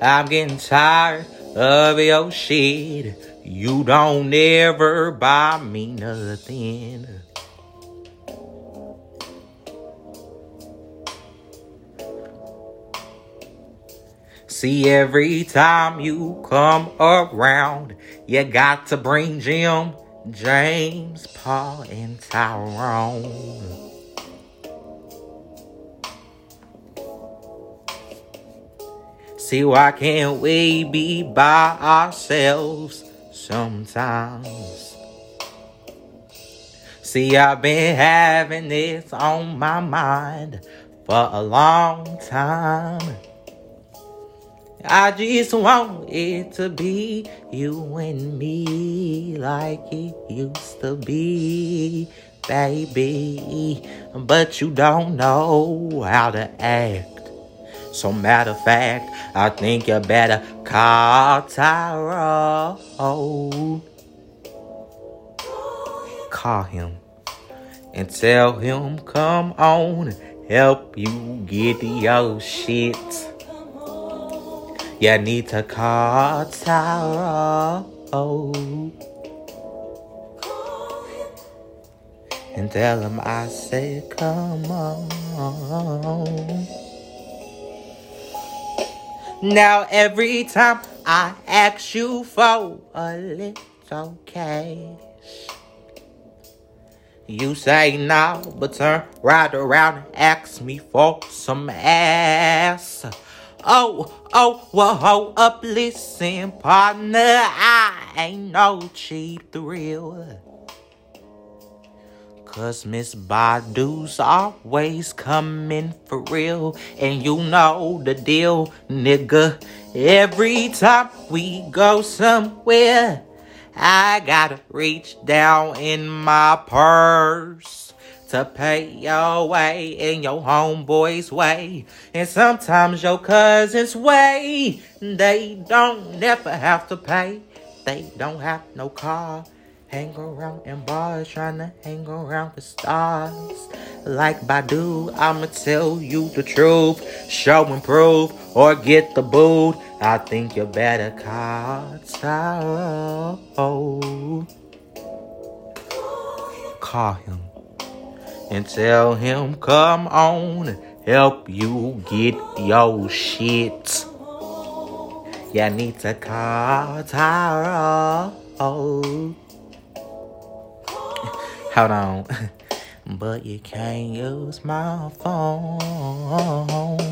I'm getting tired of your shit. You don't ever buy me nothing. See, every time you come around, you got to bring Jim, James, Paul, and Tyrone. See, why can't we be by ourselves sometimes? See, I've been having this on my mind for a long time. I just want it to be you and me like it used to be, baby. But you don't know how to act. So matter of fact, I think you better call Tyrone. Call him and tell him come on, help you get your shit. You need to call Tyrone. And tell him I said, come on. Now, every time I ask you for a little cash, you say no, but turn right around and ask me for some ass. Oh, oh, well, hold up, listen, partner, I ain't no cheap thrill. Cause Miss Badu's always coming for real. And you know the deal, nigga. Every time we go somewhere, I gotta reach down in my purse to pay your way and your homeboy's way. And sometimes your cousin's way. They don't never have to pay. They don't have no car. Hang around in bars, trying to hang around the stars. Like Badu, I'ma tell you the truth. Show and prove, or get the boot. I think you better call Tyrone. Call him and tell him, come on, help you get your shit. You need to call Tyrone. Hold on. but you can't use my phone.